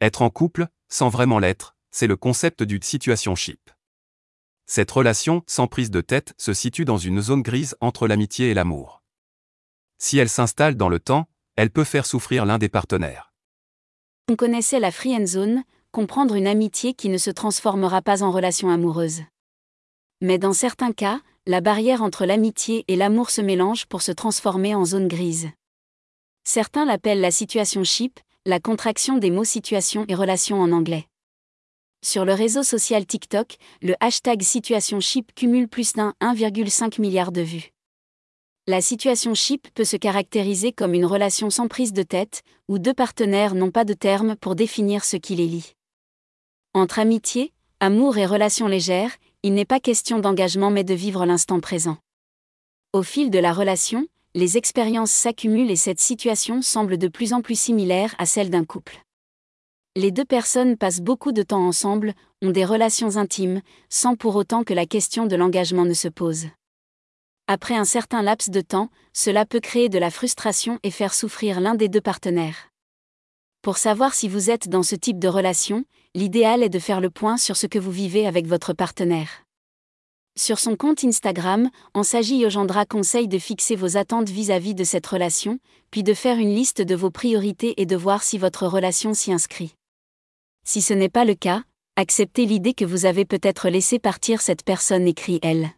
Être en couple, sans vraiment l'être, c'est le concept du situationship. Cette relation, sans prise de tête, se situe dans une zone grise entre l'amitié et l'amour. Si elle s'installe dans le temps, elle peut faire souffrir l'un des partenaires. On connaissait la free end zone, comprendre une amitié qui ne se transformera pas en relation amoureuse. Mais dans certains cas, la barrière entre l'amitié et l'amour se mélange pour se transformer en zone grise. Certains l'appellent la situation ship, la contraction des mots situation et relation en anglais. Sur le réseau social TikTok, le hashtag situationship cumule plus d'un 1,5 milliard de vues. La situation ship peut se caractériser comme une relation sans prise de tête, où deux partenaires n'ont pas de terme pour définir ce qui les lie. Entre amitié, amour et relations légères, il n'est pas question d'engagement mais de vivre l'instant présent. Au fil de la relation, les expériences s'accumulent et cette situation semble de plus en plus similaire à celle d'un couple. Les deux personnes passent beaucoup de temps ensemble, ont des relations intimes, sans pour autant que la question de l'engagement ne se pose. Après un certain laps de temps, cela peut créer de la frustration et faire souffrir l'un des deux partenaires. Pour savoir si vous êtes dans ce type de relation, l'idéal est de faire le point sur ce que vous vivez avec votre partenaire. Sur son compte Instagram, Ansagi Yojandra conseille de fixer vos attentes vis-à-vis de cette relation, puis de faire une liste de vos priorités et de voir si votre relation s'y inscrit. Si ce n'est pas le cas, acceptez l'idée que vous avez peut-être laissé partir cette personne, écrit elle.